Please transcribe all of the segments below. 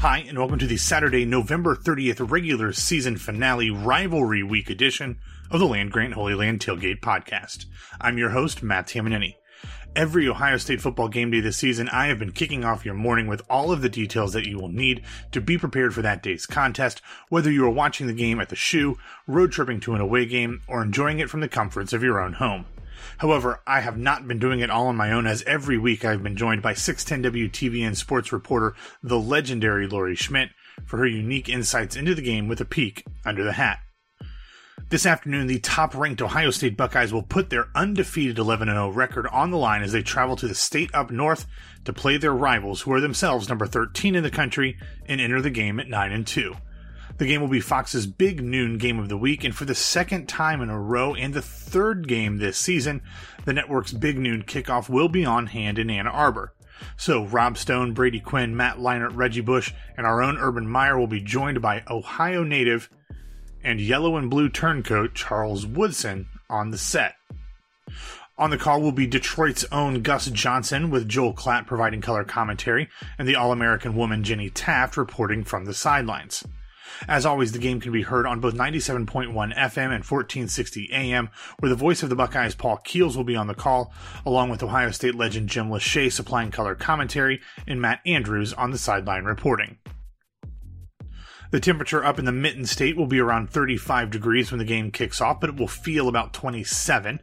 Hi, and welcome to the Saturday, November 30th regular season finale rivalry week edition of the Land Grant Holy Land Tailgate podcast. I'm your host, Matt Tamanini. Every Ohio State football game day this season, I have been kicking off your morning with all of the details that you will need to be prepared for that day's contest, whether you are watching the game at the shoe, road tripping to an away game, or enjoying it from the comforts of your own home. However, I have not been doing it all on my own as every week I've been joined by 610 WTVN sports reporter, the legendary Lori Schmidt, for her unique insights into the game with a peek under the hat. This afternoon, the top ranked Ohio State Buckeyes will put their undefeated 11 0 record on the line as they travel to the state up north to play their rivals, who are themselves number 13 in the country, and enter the game at 9 2. The game will be Fox's big noon game of the week, and for the second time in a row and the third game this season, the network's big noon kickoff will be on hand in Ann Arbor. So Rob Stone, Brady Quinn, Matt Leinart, Reggie Bush, and our own Urban Meyer will be joined by Ohio native and yellow and blue turncoat Charles Woodson on the set. On the call will be Detroit's own Gus Johnson, with Joel Klatt providing color commentary, and the All American woman Jenny Taft reporting from the sidelines. As always, the game can be heard on both 97.1 FM and 1460 AM, where the voice of the Buckeyes, Paul Keels, will be on the call, along with Ohio State legend Jim Lachey supplying color commentary and Matt Andrews on the sideline reporting. The temperature up in the Mitten State will be around 35 degrees when the game kicks off, but it will feel about 27.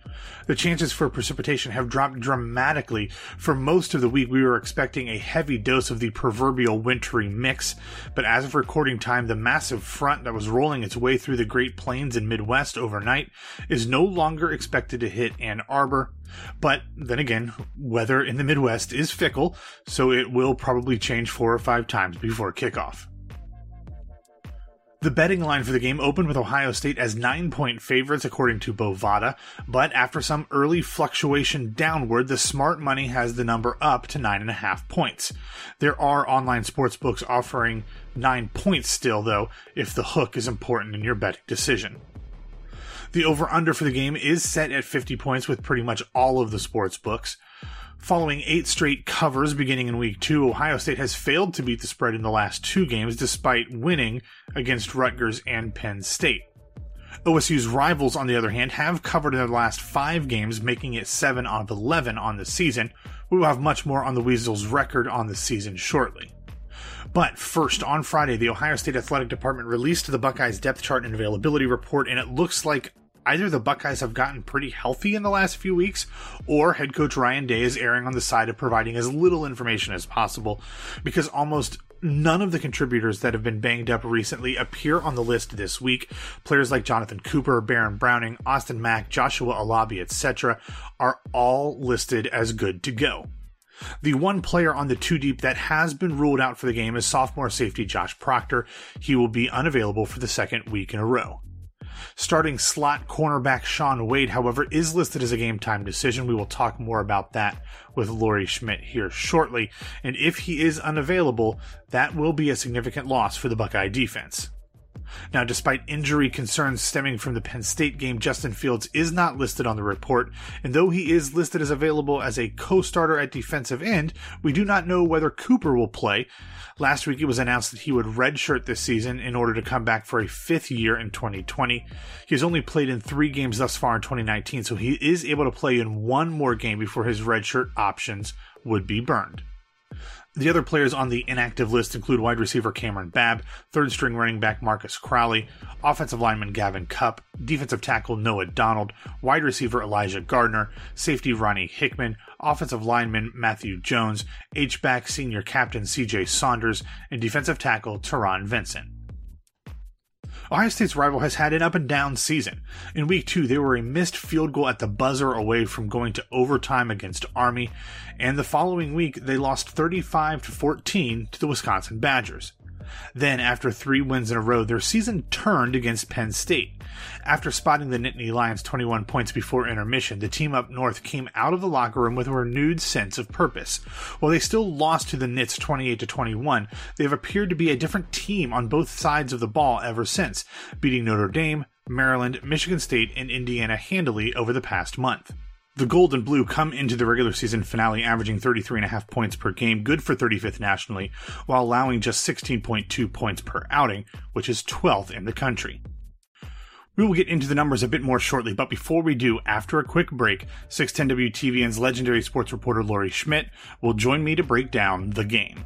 The chances for precipitation have dropped dramatically. For most of the week, we were expecting a heavy dose of the proverbial wintry mix, but as of recording time, the massive front that was rolling its way through the Great Plains and Midwest overnight is no longer expected to hit Ann Arbor. But then again, weather in the Midwest is fickle, so it will probably change four or five times before kickoff. The betting line for the game opened with Ohio State as nine point favorites according to Bovada, but after some early fluctuation downward, the smart money has the number up to nine and a half points. There are online sports books offering nine points still, though, if the hook is important in your betting decision. The over under for the game is set at 50 points with pretty much all of the sports books. Following eight straight covers beginning in week two, Ohio State has failed to beat the spread in the last two games despite winning against Rutgers and Penn State. OSU's rivals, on the other hand, have covered in their last five games, making it 7 out of 11 on the season. We will have much more on the Weasels' record on the season shortly. But first, on Friday, the Ohio State Athletic Department released the Buckeyes depth chart and availability report, and it looks like either the Buckeyes have gotten pretty healthy in the last few weeks, or head coach Ryan Day is erring on the side of providing as little information as possible because almost none of the contributors that have been banged up recently appear on the list this week. Players like Jonathan Cooper, Baron Browning, Austin Mack, Joshua Alabi, etc., are all listed as good to go. The one player on the two deep that has been ruled out for the game is sophomore safety Josh Proctor. He will be unavailable for the second week in a row. Starting slot cornerback Shaun Wade, however, is listed as a game time decision. We will talk more about that with Lori Schmidt here shortly. And if he is unavailable, that will be a significant loss for the Buckeye defense. Now, despite injury concerns stemming from the Penn State game, Justin Fields is not listed on the report, and though he is listed as available as a co starter at defensive end, we do not know whether Cooper will play. Last week it was announced that he would redshirt this season in order to come back for a fifth year in 2020. He has only played in three games thus far in 2019, so he is able to play in one more game before his redshirt options would be burned. The other players on the inactive list include wide receiver Kamryn Babb, third string running back Marcus Crowley, offensive lineman Gavin Cupp, defensive tackle Noah Donald, wide receiver Elijah Gardner, safety Ronnie Hickman, offensive lineman Matthew Jones, H-back senior captain CJ Saunders, and defensive tackle Taron Vincent. Ohio State's rival has had an up and down season. In week two, they were a missed field goal at the buzzer away from going to overtime against Army, and the following week they lost 35 to 14 to the Wisconsin Badgers. Then, after three wins in a row, their season turned against Penn State. After spotting the Nittany Lions 21 points before intermission, the team up north came out of the locker room with a renewed sense of purpose. While they still lost to the Nits 28 to 21, they have appeared to be a different team on both sides of the ball ever since, beating Notre Dame, Maryland, Michigan State, and Indiana handily over the past month. The Gold and Blue come into the regular season finale averaging 33.5 points per game, good for 35th nationally, while allowing just 16.2 points per outing, which is 12th in the country. We will get into the numbers a bit more shortly, but before we do, after a quick break, 610 WTVN's legendary sports reporter Lori Schmidt will join me to break down the game.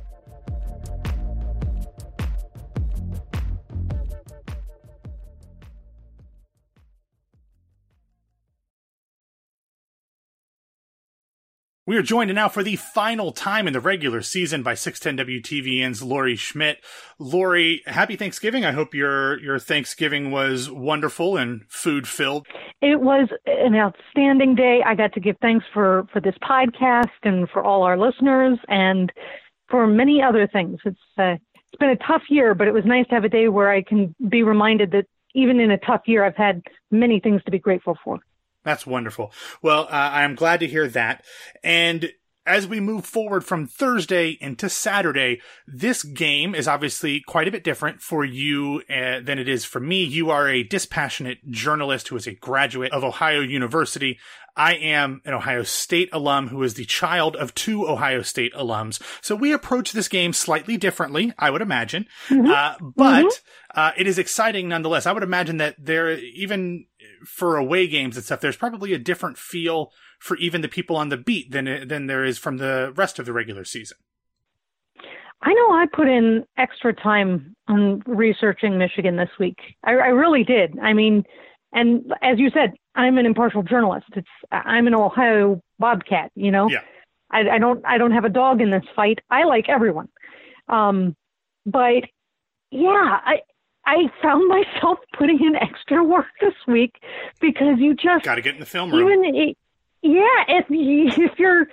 We are joined now for the final time in the regular season by 610 WTVN's Lori Schmidt. Lori, happy Thanksgiving. I hope your your Thanksgiving was wonderful and food filled. It was an outstanding day. I got to give thanks for for this podcast and for all our listeners and for many other things. It's uh, it's been a tough year, but it was nice to have a day where I can be reminded that even in a tough year, I've had many things to be grateful for. That's wonderful. Well, uh, I'm glad to hear that. And as we move forward from Thursday into Saturday, this game is obviously quite a bit different for you uh, than it is for me. You are a dispassionate journalist who is a graduate of Ohio University. I am an Ohio State alum who is the child of two Ohio State alums. So we approach this game slightly differently, I would imagine. Mm-hmm. Uh, but mm-hmm. uh, it is exciting nonetheless. I would imagine that there, even for away games and stuff, there's probably a different feel for even the people on the beat than than there is from the rest of the regular season. I know I put in extra time on researching Michigan this week. I, I really did. I mean, and as you said, I'm an impartial journalist. It's I'm an Ohio Bobcat. You know, yeah. I, I don't I don't have a dog in this fight. I like everyone, um, but yeah, I I found myself putting in extra work this week because you just got to get in the film room. Even yeah, if if you're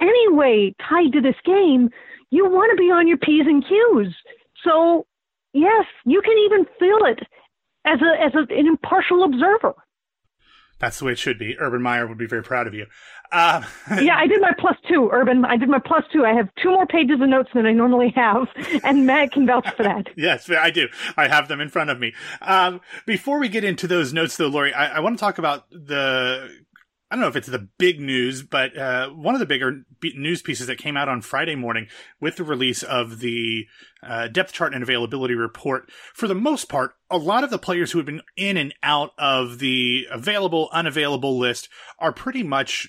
anyway tied to this game, you want to be on your p's and q's. So yes, you can even feel it as a as a, an impartial observer. That's the way it should be. Urban Meyer would be very proud of you. Uh, yeah, I did my plus two, Urban. I did my plus two. I have two more pages of notes than I normally have, and Matt can vouch for that. yes, I do. I have them in front of me. Um, before we get into those notes, though, Lori, I, I want to talk about the I don't know if it's the big news, but uh, one of the bigger news pieces that came out on Friday morning with the release of the uh, depth chart and availability report. For the most part, a lot of the players who have been in and out of the available, unavailable list are pretty much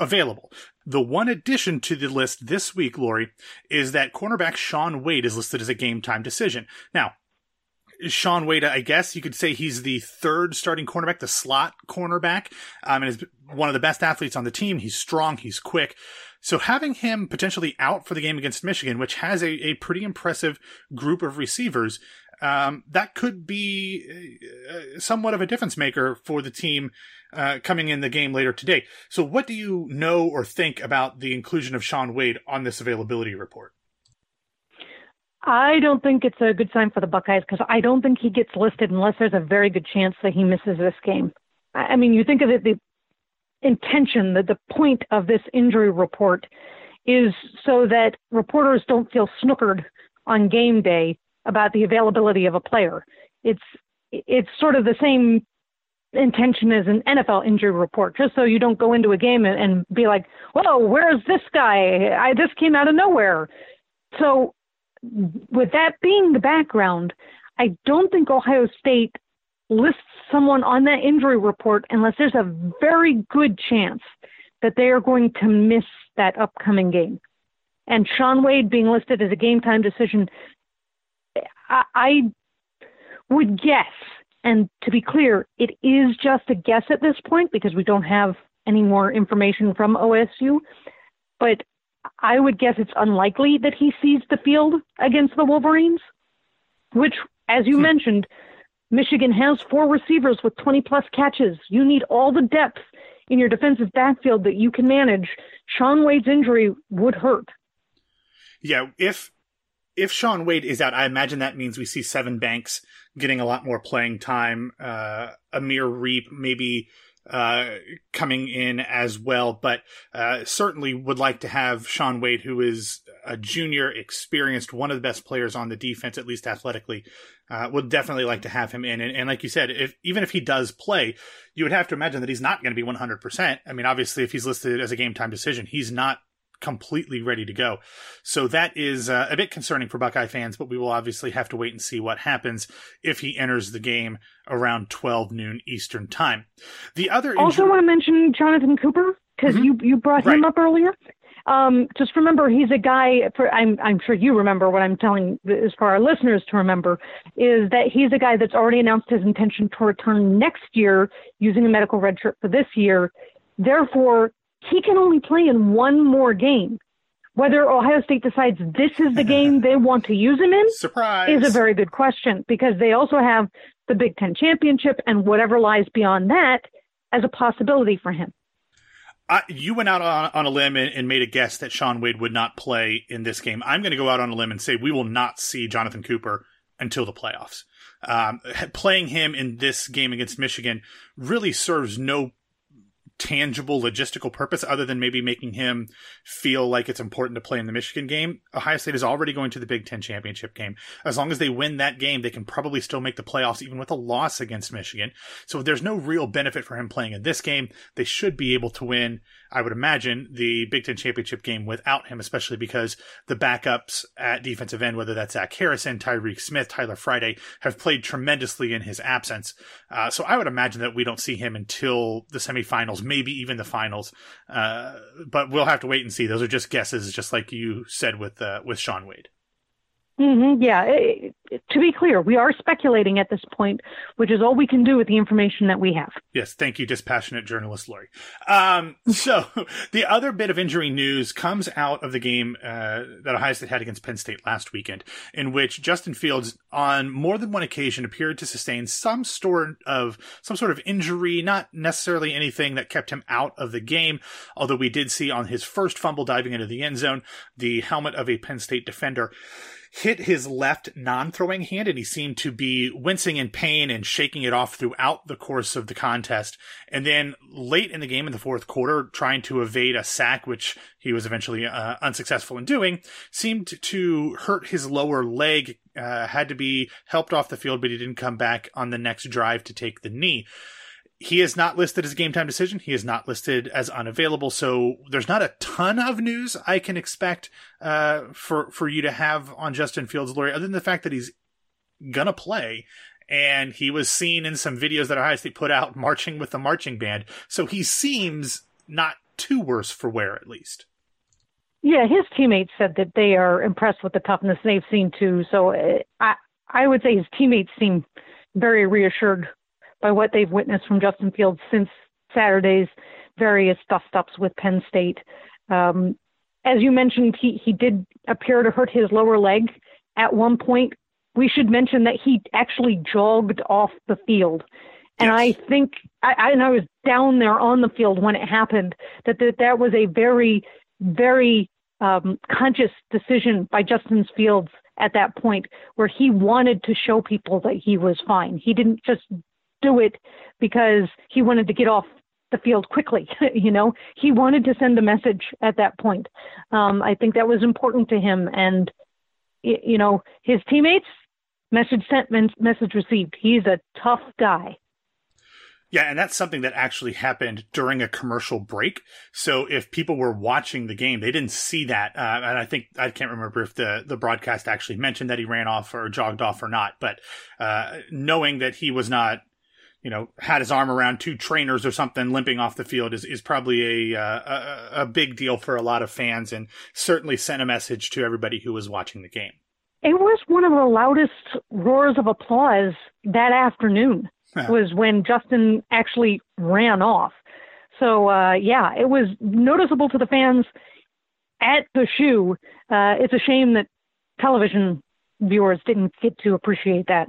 available. The one addition to the list this week, Lori, is that cornerback Shaun Wade is listed as a game time decision. Now, Shaun Wade, I guess you could say he's the third starting cornerback, the slot cornerback, um, and is one of the best athletes on the team. He's strong, he's quick. So having him potentially out for the game against Michigan, which has a, a pretty impressive group of receivers, um, that could be uh, somewhat of a difference maker for the team uh, coming in the game later today. So, what do you know or think about the inclusion of Shaun Wade on this availability report? I don't think it's a good sign for the Buckeyes because I don't think he gets listed unless there's a very good chance that he misses this game. I mean, you think of it, the intention, that the point of this injury report is so that reporters don't feel snookered on game day about the availability of a player. It's it's sort of the same intention as an NFL injury report, just so you don't go into a game and, and be like, "Whoa, where's this guy? I, this came out of nowhere." So with that being the background, I don't think Ohio State lists someone on that injury report unless there's a very good chance that they are going to miss that upcoming game. And Shaun Wade being listed as a game time decision, I, I would guess, and to be clear, it is just a guess at this point because we don't have any more information from OSU. But I would guess it's unlikely that he sees the field against the Wolverines, which, as you hmm. mentioned, Michigan has four receivers with 20 plus catches. You need all the depth in your defensive backfield that you can manage. Shaun Wade's injury would hurt. Yeah, if if Shaun Wade is out, I imagine that means we see Sevyn Banks getting a lot more playing time. Uh, Amir Riep maybe uh, coming in as well, but uh, certainly would like to have Shaun Wade, who is a junior, experienced, one of the best players on the defense, at least athletically. Uh, would definitely like to have him in, and, and like you said, if even if he does play, you would have to imagine that he's not going to be 100%. I mean, obviously, if he's listed as a game time decision, he's not completely ready to go. So that is uh, a bit concerning for Buckeye fans, but we will obviously have to wait and see what happens if he enters the game around 12 noon Eastern time. The other also want to mention Jonathan Cooper because mm-hmm. you you brought right. him up earlier. Um, just remember, he's a guy. For I'm I'm sure you remember what I'm telling is for our listeners to remember is that he's a guy that's already announced his intention to return next year using a medical red shirt for this year. Therefore, he can only play in one more game. Whether Ohio State decides this is the game they want to use him in Surprise. is a very good question because they also have the Big Ten championship and whatever lies beyond that as a possibility for him. I, you went out on, on a limb and, and, made a guess that Shaun Wade would not play in this game. I'm going to go out on a limb and say we will not see Jonathan Cooper until the playoffs. Um, playing him in this game against Michigan really serves no tangible logistical purpose other than maybe making him feel like it's important to play in the Michigan game. Ohio State is already going to the Big Ten championship game. As long as they win that game, they can probably still make the playoffs even with a loss against Michigan. So there's no real benefit for him playing in this game. They should be able to win I would imagine, the Big Ten championship game without him, especially because the backups at defensive end, whether that's Zach Harrison, Tyreke Smith, Tyler Friday, have played tremendously in his absence. Uh, so I would imagine that we don't see him until the semifinals, maybe even the finals. Uh, but we'll have to wait and see. Those are just guesses, just like you said with uh, with Shaun Wade. Mm-hmm, yeah. It, to be clear, we are speculating at this point, which is all we can do with the information that we have. Yes. Thank you, dispassionate journalist Lori. Um, so the other bit of injury news comes out of the game uh, that Ohio State had against Penn State last weekend, in which Justin Fields, on more than one occasion, appeared to sustain some sort of some sort of injury, not necessarily anything that kept him out of the game. Although we did see on his first fumble diving into the end zone the helmet of a Penn State defender hit his left non-throwing hand and he seemed to be wincing in pain and shaking it off throughout the course of the contest. And then late in the game in the fourth quarter, trying to evade a sack, which he was eventually uh, unsuccessful in doing, seemed to hurt his lower leg, uh, had to be helped off the field, but he didn't come back on the next drive to take the knee he is not listed as a game time decision. He is not listed as unavailable. So there's not a ton of news I can expect uh, for for you to have on Justin Fields, Lori, other than the fact that he's gonna play. And he was seen in some videos that Ohio State put out marching with the marching band. So he seems not too worse for wear, at least. Yeah, his teammates said that they are impressed with the toughness they've seen too. So uh, I I would say his teammates seem very reassured by what they've witnessed from Justin Fields since Saturday's various dust ups with Penn State. Um, as you mentioned, he, he did appear to hurt his lower leg at one point. We should mention that he actually jogged off the field. And yes. I think, I, I, and I was down there on the field when it happened, that that, that was a very, very um, conscious decision by Justin Fields at that point where he wanted to show people that he was fine. He didn't just do it because he wanted to get off the field quickly. you know, he wanted to send a message at that point. Um, I think that was important to him, and you know, his teammates message sent, message received. He's a tough guy. Yeah, and that's something that actually happened during a commercial break. So if people were watching the game, they didn't see that. Uh, and I think I can't remember if the the broadcast actually mentioned that he ran off or jogged off or not. But uh, knowing that he was not you know, had his arm around two trainers or something limping off the field is, is probably a, uh, a, a big deal for a lot of fans and certainly sent a message to everybody who was watching the game. It was one of the loudest roars of applause that afternoon was when Justin actually ran off. So, uh, yeah, it was noticeable to the fans at the shoe. Uh, it's a shame that television viewers didn't get to appreciate that.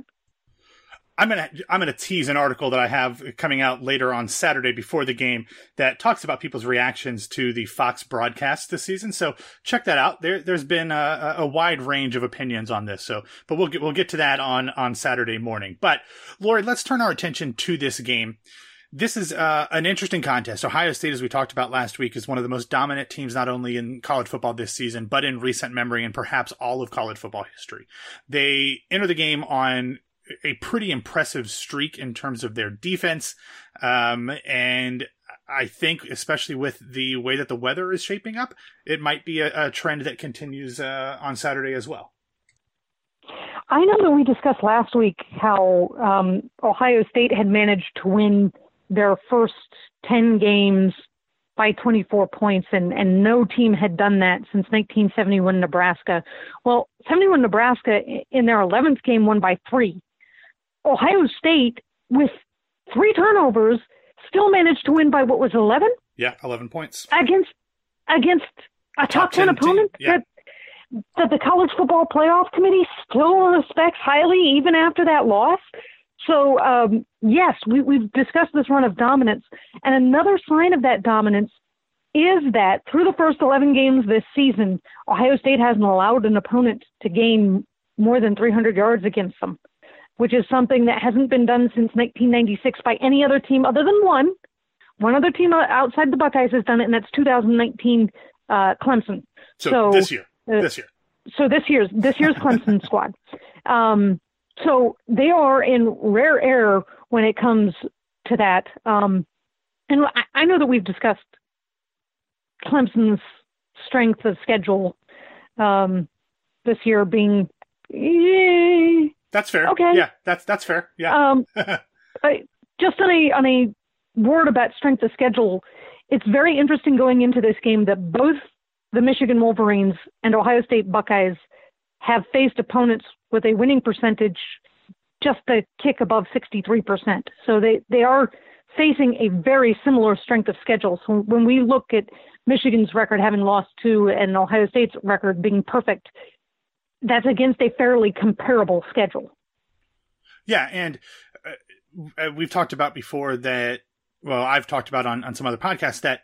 I'm gonna I'm gonna tease an article that I have coming out later on Saturday before the game that talks about people's reactions to the Fox broadcast this season. So check that out. There there's been a, a wide range of opinions on this. So, but we'll get we'll get to that on on Saturday morning. But Lori, let's turn our attention to this game. this is uh, an interesting contest. Ohio State, as we talked about last week, is one of the most dominant teams not only in college football this season, but in recent memory and perhaps all of college football history. They enter the game on a pretty impressive streak in terms of their defense, um, and I think, especially with the way that the weather is shaping up, it might be a, a trend that continues uh, on Saturday as well. I know that we discussed last week how um, Ohio State had managed to win their first 10 games by 24 points, and, and no team had done that since 1971 Nebraska. Well, 71 Nebraska in their 11th game won by three. Ohio State, with three turnovers, still managed to win by what was 11? Yeah, 11 points. Against against a top, top 10, 10 opponent yeah. that that the college football playoff committee still respects highly even after that loss. So um, yes, we, we've discussed this run of dominance, and another sign of that dominance is that through the first 11 games this season, Ohio State hasn't allowed an opponent to gain more than 300 yards against them, which is something that hasn't been done since 1996 by any other team other than one. One other team outside the Buckeyes has done it, and that's 2019 uh, Clemson. So, so this year, uh, this year. So this year's this year's Clemson squad. Um, so they are in rare air when it comes to that. Um, and I, I know that we've discussed Clemson's strength of schedule um, this year being. Eh, that's fair. Okay. Yeah, that's that's fair. Yeah. Um, I, just on a on a word about strength of schedule, it's very interesting going into this game that both the Michigan Wolverines and Ohio State Buckeyes have faced opponents with a winning percentage just a kick above 63%. So they, they are facing a very similar strength of schedule. So when we look at Michigan's record having lost two and Ohio State's record being perfect, that's against a fairly comparable schedule. Yeah, and uh, we've talked about before that. Well, I've talked about on, on some other podcasts that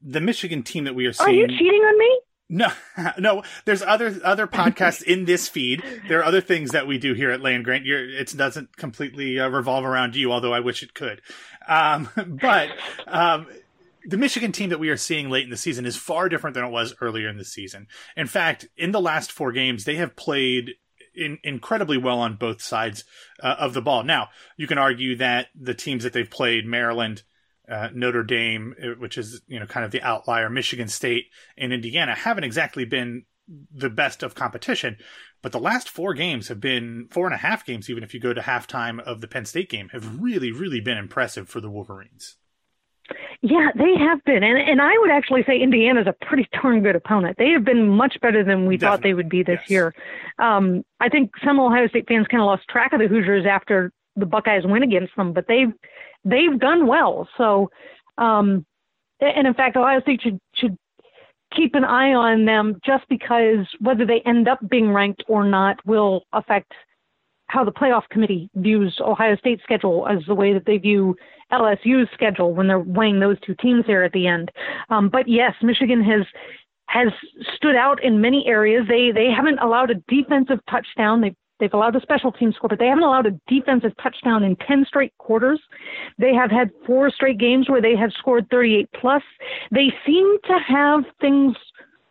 the Michigan team that we are seeing. Are you cheating on me? No, no. There's other other podcasts in this feed. There are other things that we do here at Land Grant. You're, it doesn't completely uh, revolve around you, although I wish it could. Um, but um, the Michigan team that we are seeing late in the season is far different than it was earlier in the season. In fact, in the last four games, they have played in, incredibly well on both sides uh, of the ball. Now, you can argue that the teams that they've played, Maryland uh, Notre Dame, uh, which is you know kind of the outlier, Michigan State and Indiana haven't exactly been the best of competition. But the last four games have been four and a half games, even if you go to halftime of the Penn State game, have really, really been impressive for the Wolverines. Yeah, they have been, and and I would actually say Indiana's a pretty darn good opponent. They have been much better than we Definitely. thought they would be this yes. year. Um, I think some Ohio State fans kind of lost track of the Hoosiers after the Buckeyes win against them, but they've they've done well. So, um, and in fact, Ohio State should should keep an eye on them just because whether they end up being ranked or not will affect how the playoff committee views Ohio State's schedule as the way that they view LSU's schedule when they're weighing those two teams there at the end. Um, but yes, Michigan has has stood out in many areas. They they haven't allowed a defensive touchdown. They've They've allowed a special team score, but they haven't allowed a defensive touchdown in 10 straight quarters. They have had four straight games where they have scored 38 plus. They seem to have things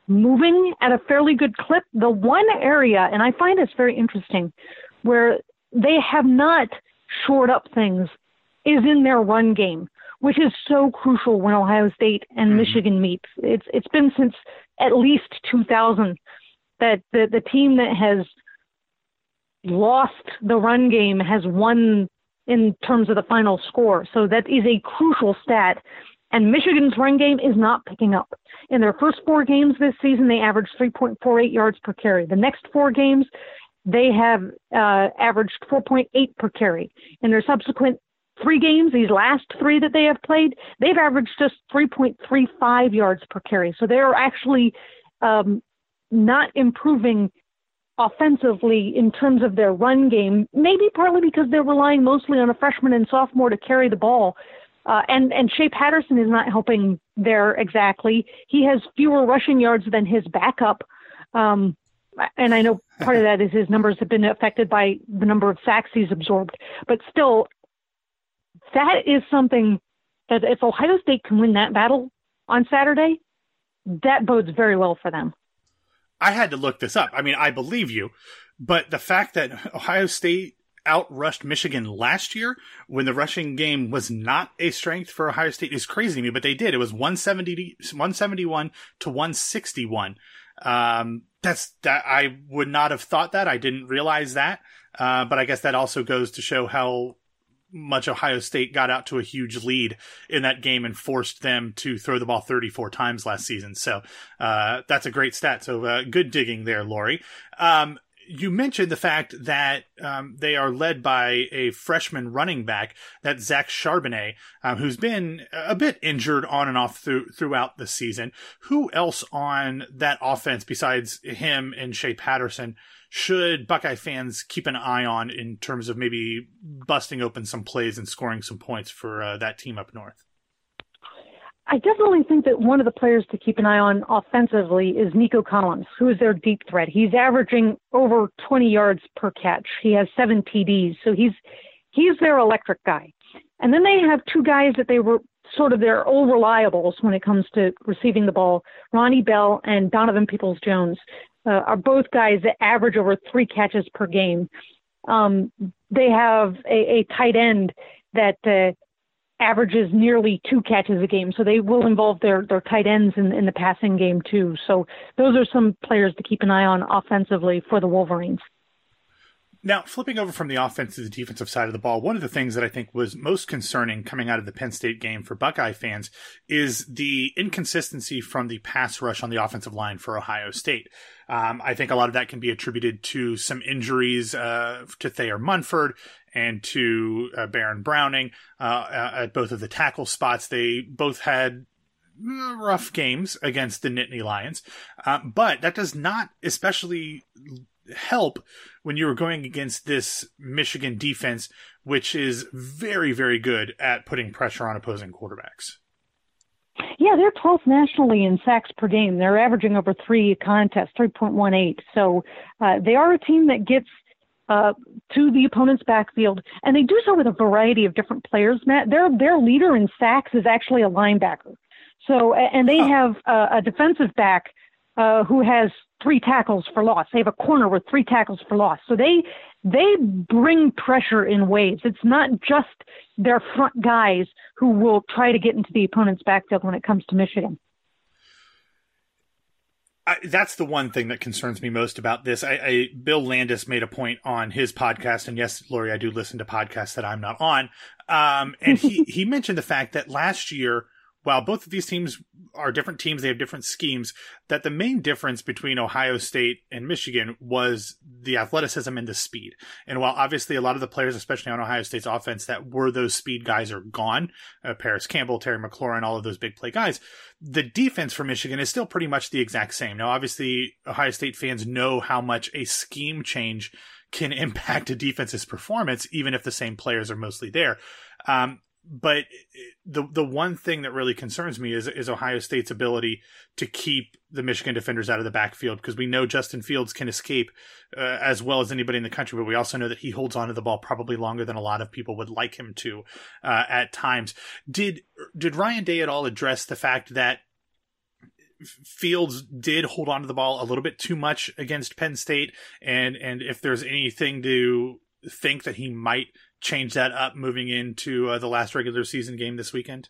moving at a fairly good clip. The one area, and I find this very interesting, where they have not shored up things is in their run game, which is so crucial when Ohio State and mm-hmm. Michigan meet. It's it's been since at least 2000 that the the team that has lost the run game has won in terms of the final score. So that is a crucial stat. And Michigan's run game is not picking up. In their first four games this season, they averaged 3.48 yards per carry. The next four games, they have uh, averaged 4.8 per carry. In their subsequent three games, these last three that they have played, they've averaged just 3.35 yards per carry. So they're actually um, not improving offensively in terms of their run game, maybe partly because they're relying mostly on a freshman and sophomore to carry the ball. Uh, and and Shea Patterson is not helping there exactly. He has fewer rushing yards than his backup, um, and I know part of that is his numbers have been affected by the number of sacks he's absorbed. But still, that is something that if Ohio State can win that battle on Saturday, that bodes very well for them. I had to look this up. I mean, I believe you, but the fact that Ohio State outrushed Michigan last year when the rushing game was not a strength for Ohio State is crazy to me, but they did. It was 170 171 to 161. Um, that's that I would not have thought that. I didn't realize that. Uh, but I guess that also goes to show how much Ohio State got out to a huge lead in that game and forced them to throw the ball 34 times last season. So uh, that's a great stat. So uh, good digging there, Lori. Um, you mentioned the fact that um, they are led by a freshman running back, that Zach Charbonnet, um, who's been a bit injured on and off through, throughout the season. Who else on that offense besides him and Shea Patterson should Buckeye fans keep an eye on in terms of maybe busting open some plays and scoring some points for uh, that team up north? I definitely think that one of the players to keep an eye on offensively is Nico Collins, who is their deep threat. He's averaging over 20 yards per catch. He has seven TDs, so he's he's their electric guy. And then they have two guys that they were sort of their old reliables when it comes to receiving the ball, Ronnie Bell and Donovan Peoples Jones uh, are both guys that average over three catches per game. Um, they have a, a tight end that uh, averages nearly two catches a game, so they will involve their their tight ends in, in the passing game too. So those are some players to keep an eye on offensively for the Wolverines. Now, flipping over from the offense to the defensive side of the ball, one of the things that I think was most concerning coming out of the Penn State game for Buckeye fans is the inconsistency from the pass rush on the offensive line for Ohio State. Um, I think a lot of that can be attributed to some injuries uh, to Thayer Munford and to uh, Baron Browning uh, at both of the tackle spots. They both had rough games against the Nittany Lions, uh, but that does not especially help when you were going against this Michigan defense, which is very, very good at putting pressure on opposing quarterbacks. Yeah, they're 12th nationally in sacks per game. They're averaging over three contests, 3.18. So uh, they are a team that gets uh, to the opponent's backfield, and they do so with a variety of different players. Matt, their their leader in sacks is actually a linebacker. So, and they have uh, a defensive back uh, who has three tackles for loss. They have a corner with three tackles for loss. So they they bring pressure in waves. It's not just their front guys who will try to get into the opponent's backfield when it comes to Michigan. I, that's the one thing that concerns me most about this. I, I, Bill Landis made a point on his podcast, and yes, Lori, I do listen to podcasts that I'm not on. Um, and he he mentioned the fact that last year while both of these teams are different teams, they have different schemes, that the main difference between Ohio State and Michigan was the athleticism and the speed. And while obviously a lot of the players, especially on Ohio State's offense, that were those speed guys are gone, uh, Parris Campbell, Terry McLaurin, all of those big play guys, the defense for Michigan is still pretty much the exact same. Now, obviously, Ohio State fans know how much a scheme change can impact a defense's performance, even if the same players are mostly there. Um, but the the one thing that really concerns me is is Ohio State's ability to keep the Michigan defenders out of the backfield because we know Justin Fields can escape uh, as well as anybody in the country, but we also know that he holds onto the ball probably longer than a lot of people would like him to uh, at times. Did did Ryan Day at all address the fact that Fields did hold on to the ball a little bit too much against Penn State, and and if there's anything to think that he might change that up moving into uh, the last regular season game this weekend?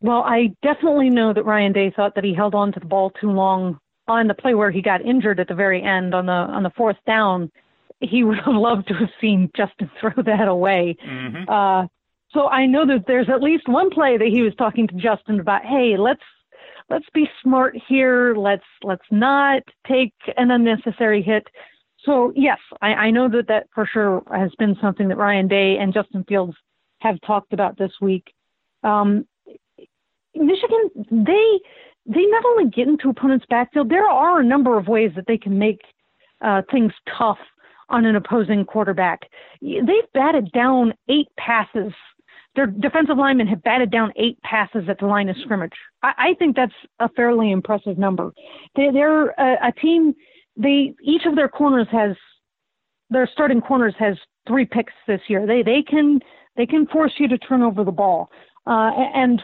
Well, I definitely know that Ryan Day thought that he held on to the ball too long on the play where he got injured at the very end on the on the fourth down. He would have loved to have seen Justin throw that away. Mm-hmm. Uh, so I know that there's at least one play that he was talking to Justin about. Hey, let's let's be smart here. Let's let's not take an unnecessary hit. So yes, I, I know that that for sure has been something that Ryan Day and Justin Fields have talked about this week. Um, Michigan, they they not only get into opponents' backfield, there are a number of ways that they can make uh, things tough on an opposing quarterback. They've batted down eight passes. Their defensive linemen have batted down eight passes at the line of scrimmage. I, I think that's a fairly impressive number. They, they're a, a team they each of their corners has their starting corners has three picks this year. They they can They can force you to turn over the ball. Uh, and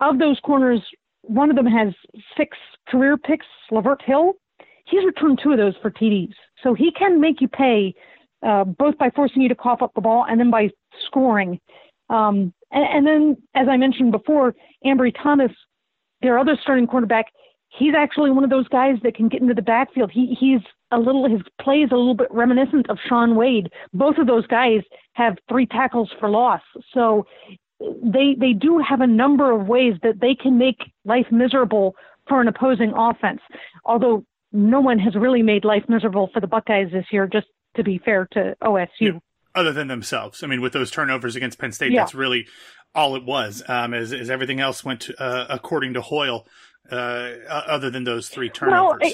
of those corners, one of them has six career picks, Lavert Hill. He's returned two of those for TDs. So he can make you pay uh, both by forcing you to cough up the ball and then by scoring. Um, and, and, then, as I mentioned before, Ambry Thomas, their other starting quarterback, he's actually one of those guys that can get into the backfield. He he's a little his play is a little bit reminiscent of Shaun Wade. Both of those guys have three tackles for loss. So they they do have a number of ways that they can make life miserable for an opposing offense. Although no one has really made life miserable for the Buckeyes this year, just to be fair to OSU. Yeah. Other than themselves, I mean, with those turnovers against Penn State, yeah. that's really all it was. Um, as, as everything else went to, uh, according to Hoyle, uh, other than those three turnovers. Well,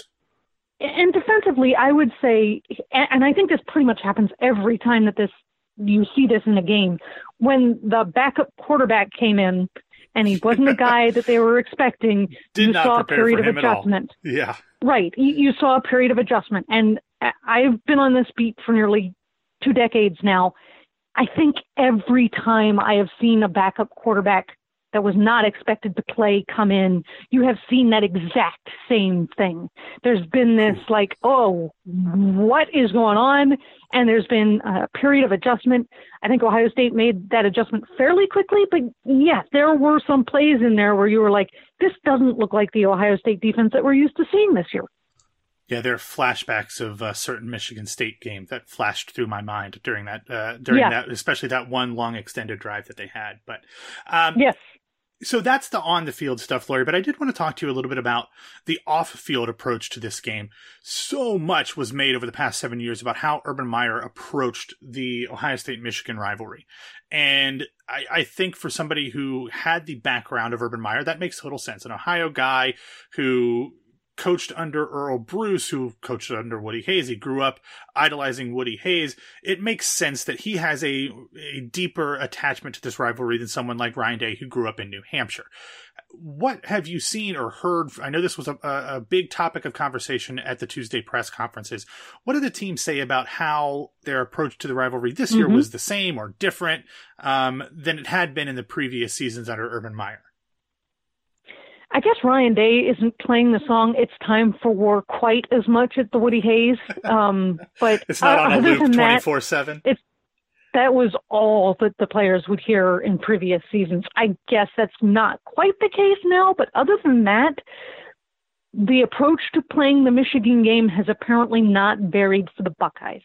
and defensively, I would say, and I think this pretty much happens every time that this you see this in a game. When the backup quarterback came in and he wasn't the guy that they were expecting, Did you saw a period of adjustment. Yeah. Right. You, you saw a period of adjustment. And I've been on this beat for nearly two decades now. I think every time I have seen a backup quarterback that was not expected to play come in, you have seen that exact same thing. There's been this like, oh, what is going on? And there's been a period of adjustment. I think Ohio State made that adjustment fairly quickly, but yeah, there were some plays in there where you were like, this doesn't look like the Ohio State defense that we're used to seeing this year. Yeah, there are flashbacks of a certain Michigan State game that flashed through my mind during that, uh, during yeah. that, especially that one long extended drive that they had. But um, yes, so that's the on the field stuff, Lori. But I did want to talk to you a little bit about the off field approach to this game. So much was made over the past seven years about how Urban Meyer approached the Ohio State Michigan rivalry. And I, I, think for somebody who had the background of Urban Meyer, that makes total sense. An Ohio guy who coached under Earle Bruce, who coached under Woody Hayes. He grew up idolizing Woody Hayes. It makes sense that he has a, a deeper attachment to this rivalry than someone like Ryan Day, who grew up in New Hampshire. What have you seen or heard? I know this was a, a big topic of conversation at the Tuesday press conferences. What did the team say about how their approach to the rivalry this year mm-hmm. was the same or different um, than it had been in the previous seasons under Urban Meyer? I guess Ryan Day isn't playing the song "It's Time for War" quite as much at the Woody Hayes, um, but it's not on a loop twenty four seven. That was all that the players would hear in previous seasons. I guess that's not quite the case now, but other than that, the approach to playing the Michigan game has apparently not varied for the Buckeyes,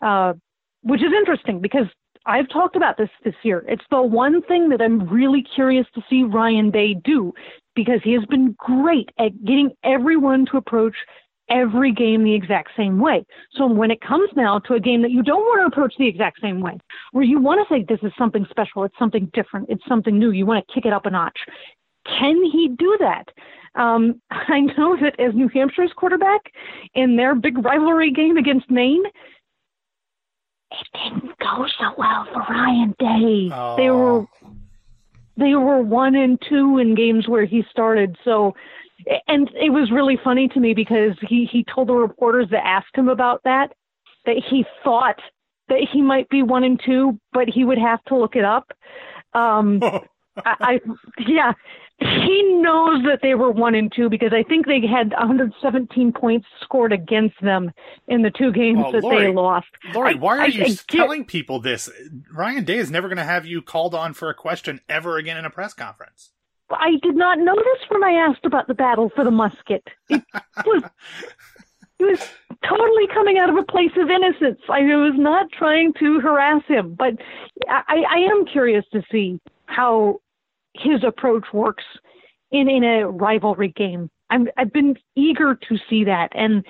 uh, which is interesting because I've talked about this this year. It's the one thing that I'm really curious to see Ryan Day do because he has been great at getting everyone to approach every game the exact same way. So when it comes now to a game that you don't want to approach the exact same way, where you want to say this is something special, it's something different, it's something new, you want to kick it up a notch. Can he do that? Um, I know that as New Hampshire's quarterback in their big rivalry game against Maine, it didn't go so well for Ryan Day. Oh. They were they were one and two in games where he started. So, and it was really funny to me because he he told the reporters that asked him about that that he thought that he might be one and two, but he would have to look it up. Um, I, I yeah, he knows that they were one and two because I think they had 117 points scored against them in the two games oh, that Lori, they lost. Lori, I, why are I, you telling people this? Ryan Day is never going to have you called on for a question ever again in a press conference. I did not this when I asked about the battle for the musket. It was, it was totally coming out of a place of innocence. I was not trying to harass him, but I, I am curious to see how his approach works in in a rivalry game. I'm I've been eager to see that, and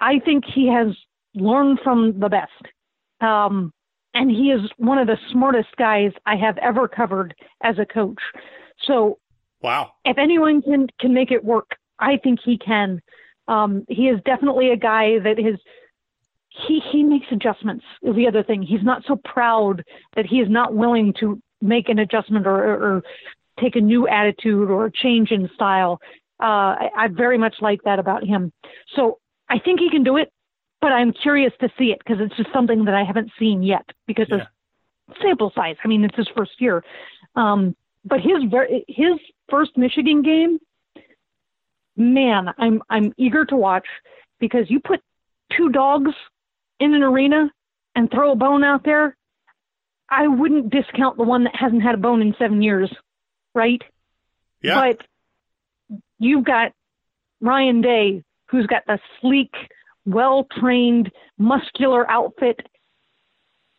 I think he has learned from the best. Um, and he is one of the smartest guys I have ever covered as a coach. So, wow! If anyone can can make it work, I think he can. Um, he is definitely a guy that is he he makes adjustments. Is the other thing. He's not so proud that he is not willing to make an adjustment or, or, take a new attitude or a change in style. Uh, I, I very much like that about him. So I think he can do it, but I'm curious to see it because it's just something that I haven't seen yet because yeah. of sample size. I mean, it's his first year. Um, but his his first Michigan game, man, I'm I'm eager to watch because you put two dogs in an arena and throw a bone out there, I wouldn't discount the one that hasn't had a bone in seven years, right? Yeah. But you've got Ryan Day, who's got the sleek, well trained, muscular outfit.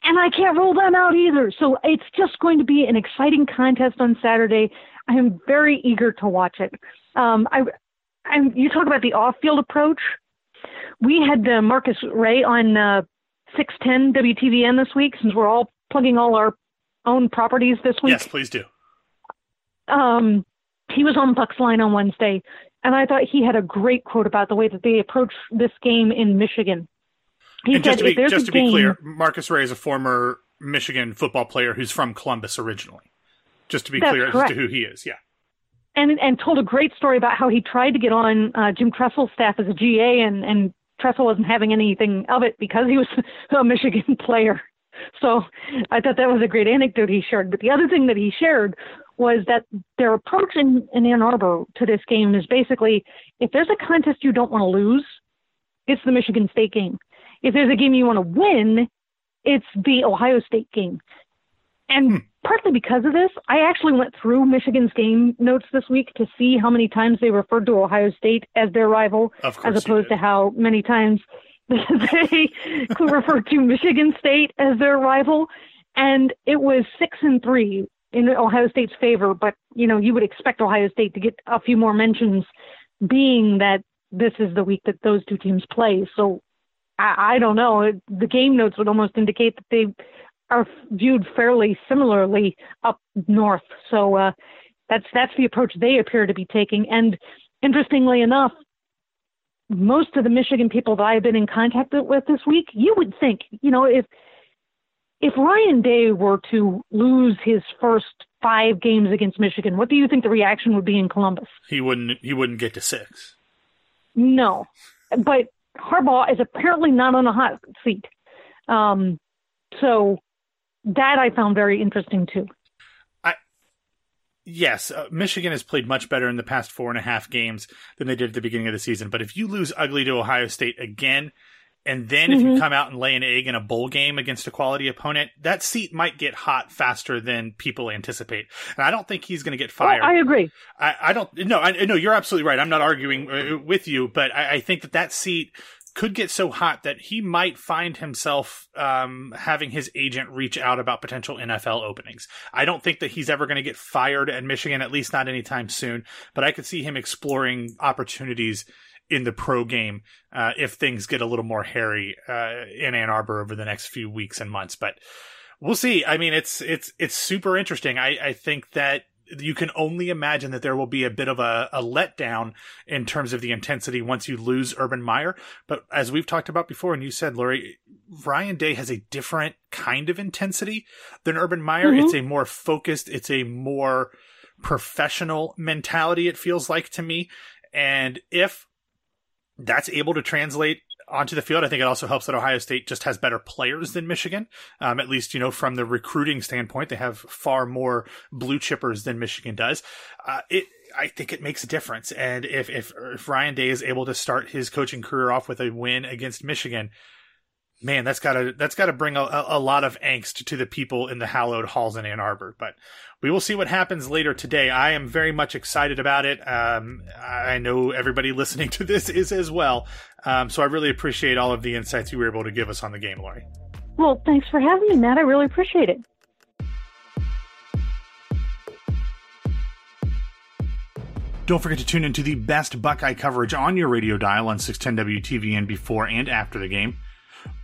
And I can't rule them out either. So it's just going to be an exciting contest on Saturday. I am very eager to watch it. Um, I, I'm, you talk about the off-field approach. We had uh, Marcus Ray on uh, 610 WTVN this week, since we're all plugging all our own properties this week. Yes, please do. Um, he was on Buck's line on Wednesday, and I thought he had a great quote about the way that they approach this game in Michigan. He and said, just to, be, just to game, be clear, Marcus Ray is a former Michigan football player who's from Columbus originally. Just to be clear correct. as to who he is. Yeah. and and told a great story about how he tried to get on uh, Jim Tressel's staff as a GA, and and Tressel wasn't having anything of it because he was a Michigan player. So I thought that was a great anecdote he shared. But the other thing that he shared was that their approach in, in Ann Arbor to this game is basically if there's a contest you don't want to lose, it's the Michigan State game. If there's a game you want to win, it's the Ohio State game. And Hmm. partly because of this, I actually went through Michigan's game notes this week to see how many times they referred to Ohio State as their rival, as opposed to how many times they referred to Michigan State as their rival. And it was six and three in Ohio State's favor, but you know, you would expect Ohio State to get a few more mentions being that this is the week that those two teams play. So I, I don't know. The game notes would almost indicate that they are viewed fairly similarly up north. So uh, that's that's the approach they appear to be taking. And interestingly enough, most of the Michigan people that I've been in contact with this week, you would think, you know, if if Ryan Day were to lose his first five games against Michigan, what do you think the reaction would be in Columbus? he wouldn't he wouldn't get to six. No, but Harbaugh is apparently not on a hot seat. Um, so that I found very interesting too. Yes, uh, Michigan has played much better in the past four and a half games than they did at the beginning of the season. But if you lose ugly to Ohio State again, and then if you Mhm. come out and lay an egg in a bowl game against a quality opponent, that seat might get hot faster than people anticipate. And I don't think he's going to get Oh, fired. I agree. I, I don't. No, I no. You're absolutely right. I'm not arguing uh, with you, but I, I think that that seat could get so hot that he might find himself um, having his agent reach out about potential NFL openings. I don't think that he's ever going to get fired at Michigan, at least not anytime soon. But I could see him exploring opportunities in the pro game uh, if things get a little more hairy uh, in Ann Arbor over the next few weeks and months. But we'll see. I mean, it's it's it's super interesting. I, I think that you can only imagine that there will be a bit of a, a letdown in terms of the intensity once you lose Urban Meyer. But as we've talked about before, and you said, Lori, Ryan Day has a different kind of intensity than Urban Meyer. Mhm. It's a more focused, it's a more professional mentality, it feels like to me. And if that's able to translate onto the field. I think it also helps that Ohio State just has better players than Michigan. Um, at least, you know, from the recruiting standpoint, they have far more blue chippers than Michigan does. Uh, it, I think it makes a difference. And if, if, if Ryan Day is able to start his coaching career off with a win against Michigan, man, that's gotta, that's gotta bring a, a lot of angst to the people in the hallowed halls in Ann Arbor. But we will see what happens later today. I am very much excited about it. Um, I know everybody listening to this is as well. Um, so I really appreciate all of the insights you were able to give us on the game, Lori. Well, thanks for having me, Matt. I really appreciate it. Don't forget to tune into the best Buckeye coverage on your radio dial on 610 WTVN before and after the game.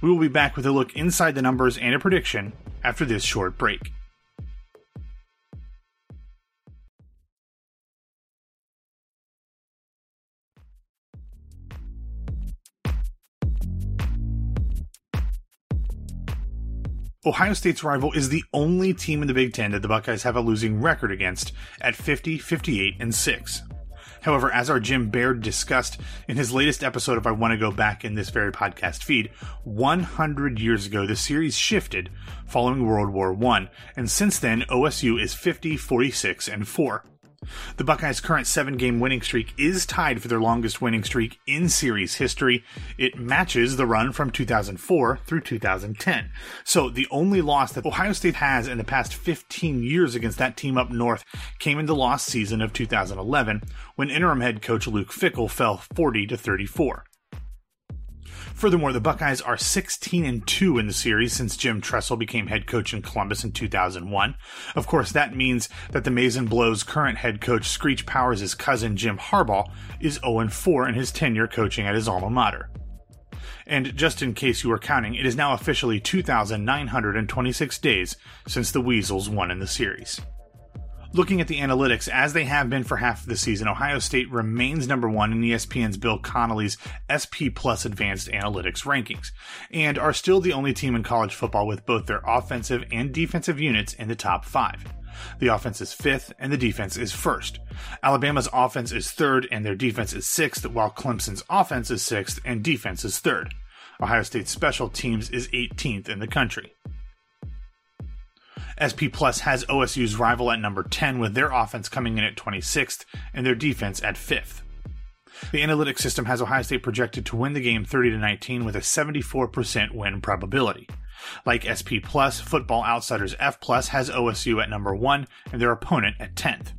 We will be back with a look inside the numbers and a prediction after this short break. Ohio State's rival is the only team in the Big Ten that the Buckeyes have a losing record against at 50, 58, and 6. However, as our Jim Baird discussed in his latest episode of I Want to Go Back in this very podcast feed, 100 years ago the series shifted following World War I, and since then OSU is 50, 46, and 4. The Buckeyes' current seven game winning streak is tied for their longest winning streak in series history. It matches the run from 2004 through 2010. So the only loss that Ohio State has in the past 15 years against that team up north came in the lost season of 2011 when interim head coach Luke Fickell fell 40 to 34. Furthermore, the Buckeyes are 16 and 2 in the series since Jim Tressel became head coach in Columbus in 2001. Of course, that means that the Maize and Blue's current head coach, Screech Powers' cousin Jim Harbaugh, is 0 4 in his tenure coaching at his alma mater. And just in case you were counting, it is now officially 2,926 days since the Weasels won in the series. Looking at the analytics, as they have been for half of the season, Ohio State remains number one in ESPN's Bill Connelly's SP Plus Advanced Analytics rankings, and are still the only team in college football with both their offensive and defensive units in the top five. The offense is fifth, and the defense is first. Alabama's offense is third, and their defense is sixth, while Clemson's offense is sixth, and defense is third. Ohio State's special teams is 18th in the country. SP Plus has OSU's rival at number 10, with their offense coming in at 26th and their defense at 5th. The analytics system has Ohio State projected to win the game 30 to 19 with a 74% win probability. Like SP Plus, Football Outsiders F Plus has OSU at number 1 and their opponent at 10th.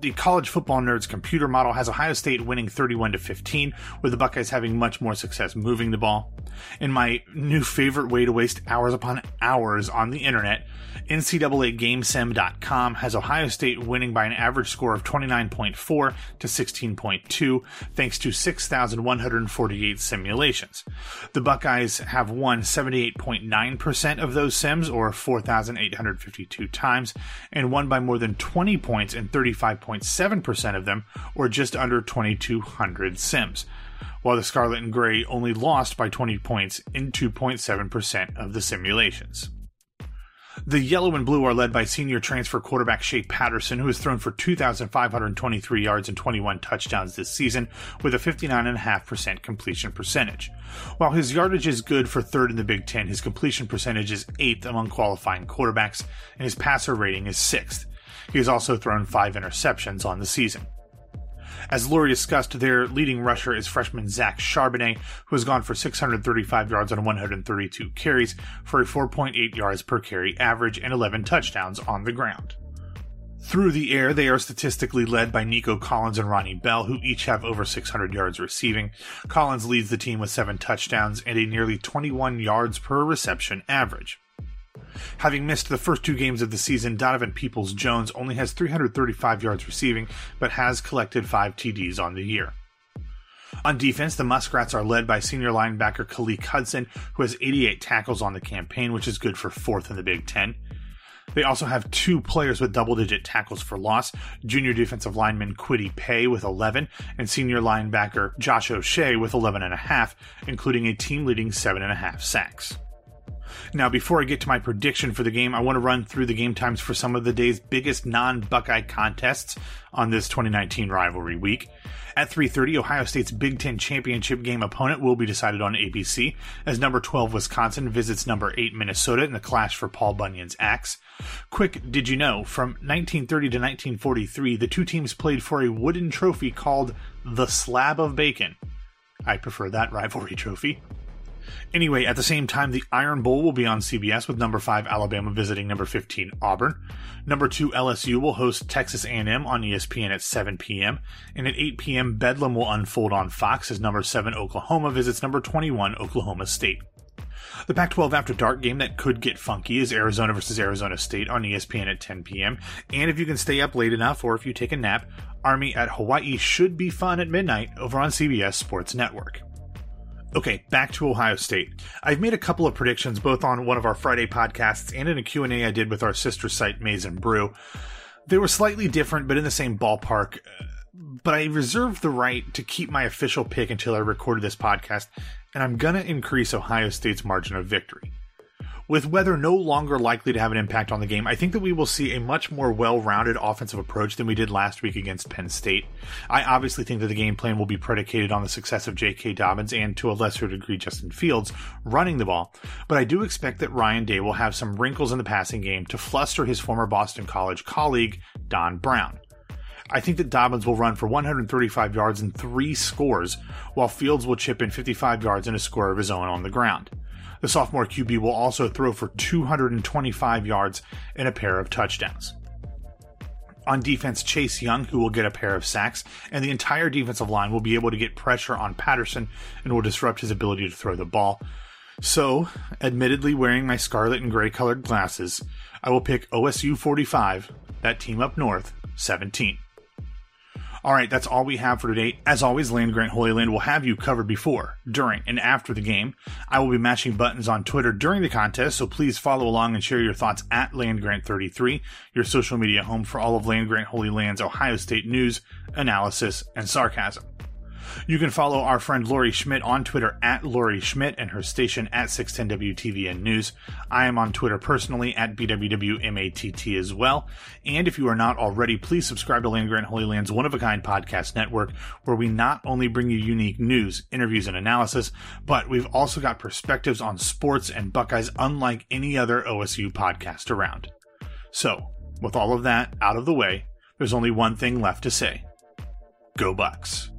The college football nerds computer model has Ohio State winning 31 to 15, with the Buckeyes having much more success moving the ball. In my new favorite way to waste hours upon hours on the internet, NCAA NCAAGameSim.com has Ohio State winning by an average score of 29.4 to 16.2, thanks to 6,148 simulations. The Buckeyes have won 78.9% of those sims, or 4,852 times, and won by more than 20 points in 35.7% of them, or just under 2,200 sims while the Scarlet and Gray only lost by 20 points in 2.7% of the simulations. The yellow and blue are led by senior transfer quarterback Shea Patterson, who has thrown for 2,523 yards and 21 touchdowns this season with a 59.5% completion percentage. While his yardage is good for third in the Big Ten, his completion percentage is eighth among qualifying quarterbacks, and his passer rating is sixth. He has also thrown five interceptions on the season. As Lori discussed, their leading rusher is freshman Zach Charbonnet, who has gone for 635 yards on 132 carries for a 4.8 yards per carry average and 11 touchdowns on the ground. Through the air, they are statistically led by Nico Collins and Ronnie Bell, who each have over 600 yards receiving. Collins leads the team with seven touchdowns and a nearly 21 yards per reception average. Having missed the first two games of the season, Donovan Peoples Jones only has 335 yards receiving, but has collected five TDs on the year. On defense, the Muskrats are led by senior linebacker Khaleke Hudson, who has 88 tackles on the campaign, which is good for fourth in the Big Ten. They also have two players with double digit tackles for loss junior defensive lineman Kwity Paye with 11, and senior linebacker Josh Uche with 11.5, including a team leading 7.5 sacks. Now, before I get to my prediction for the game, I want to run through the game times for some of the day's biggest non-Buckeye contests on this 2019 rivalry week. At 3:30, Ohio State's Big 10 championship game opponent will be decided on ABC as number 12 Wisconsin visits number 8 Minnesota in the clash for Paul Bunyan's axe. Quick, did you know from 1930 to 1943 the two teams played for a wooden trophy called the Slab of Bacon. I prefer that rivalry trophy. Anyway, at the same time, the Iron Bowl will be on CBS with number 5 Alabama visiting number 15 Auburn. Number 2 LSU will host Texas A&M on ESPN at 7 p.m. And at 8 p.m. Bedlam will unfold on Fox as number 7 Oklahoma visits number 21 Oklahoma State. The Pac 12 After Dark game that could get funky is Arizona versus Arizona State on ESPN at 10 p.m. And if you can stay up late enough or if you take a nap, Army at Hawaii should be fun at midnight over on CBS Sports Network. Okay, back to Ohio State. I've made a couple of predictions both on one of our Friday podcasts and in a Q&A I did with our sister site Maize and Brew. They were slightly different but in the same ballpark. But I reserved the right to keep my official pick until I recorded this podcast, and I'm going to increase Ohio State's margin of victory. With weather no longer likely to have an impact on the game, I think that we will see a much more well rounded offensive approach than we did last week against Penn State. I obviously think that the game plan will be predicated on the success of J.K. Dobbins and, to a lesser degree, Justin Fields running the ball, but I do expect that Ryan Day will have some wrinkles in the passing game to fluster his former Boston College colleague, Don Brown. I think that Dobbins will run for 135 yards and three scores, while Fields will chip in 55 yards and a score of his own on the ground. The sophomore QB will also throw for 225 yards and a pair of touchdowns. On defense, Chase Young, who will get a pair of sacks, and the entire defensive line will be able to get pressure on Patterson and will disrupt his ability to throw the ball. So, admittedly wearing my scarlet and gray colored glasses, I will pick OSU 45, that team up north, 17. All right, that's all we have for today. As always, Land Grant Holy Land will have you covered before, during, and after the game. I will be matching buttons on Twitter during the contest, so please follow along and share your thoughts at LandGrant33, your social media home for all of Land Grant Holy Land's Ohio State news, analysis, and sarcasm. You can follow our friend Lori Schmidt on Twitter at Lori Schmidt and her station at 610 WTVN News. I am on Twitter personally at BWWMATT as well. And if you are not already, please subscribe to Land Grant Holy Land's one of a kind podcast network, where we not only bring you unique news, interviews, and analysis, but we've also got perspectives on sports and Buckeyes unlike any other OSU podcast around. So, with all of that out of the way, there's only one thing left to say Go Bucks.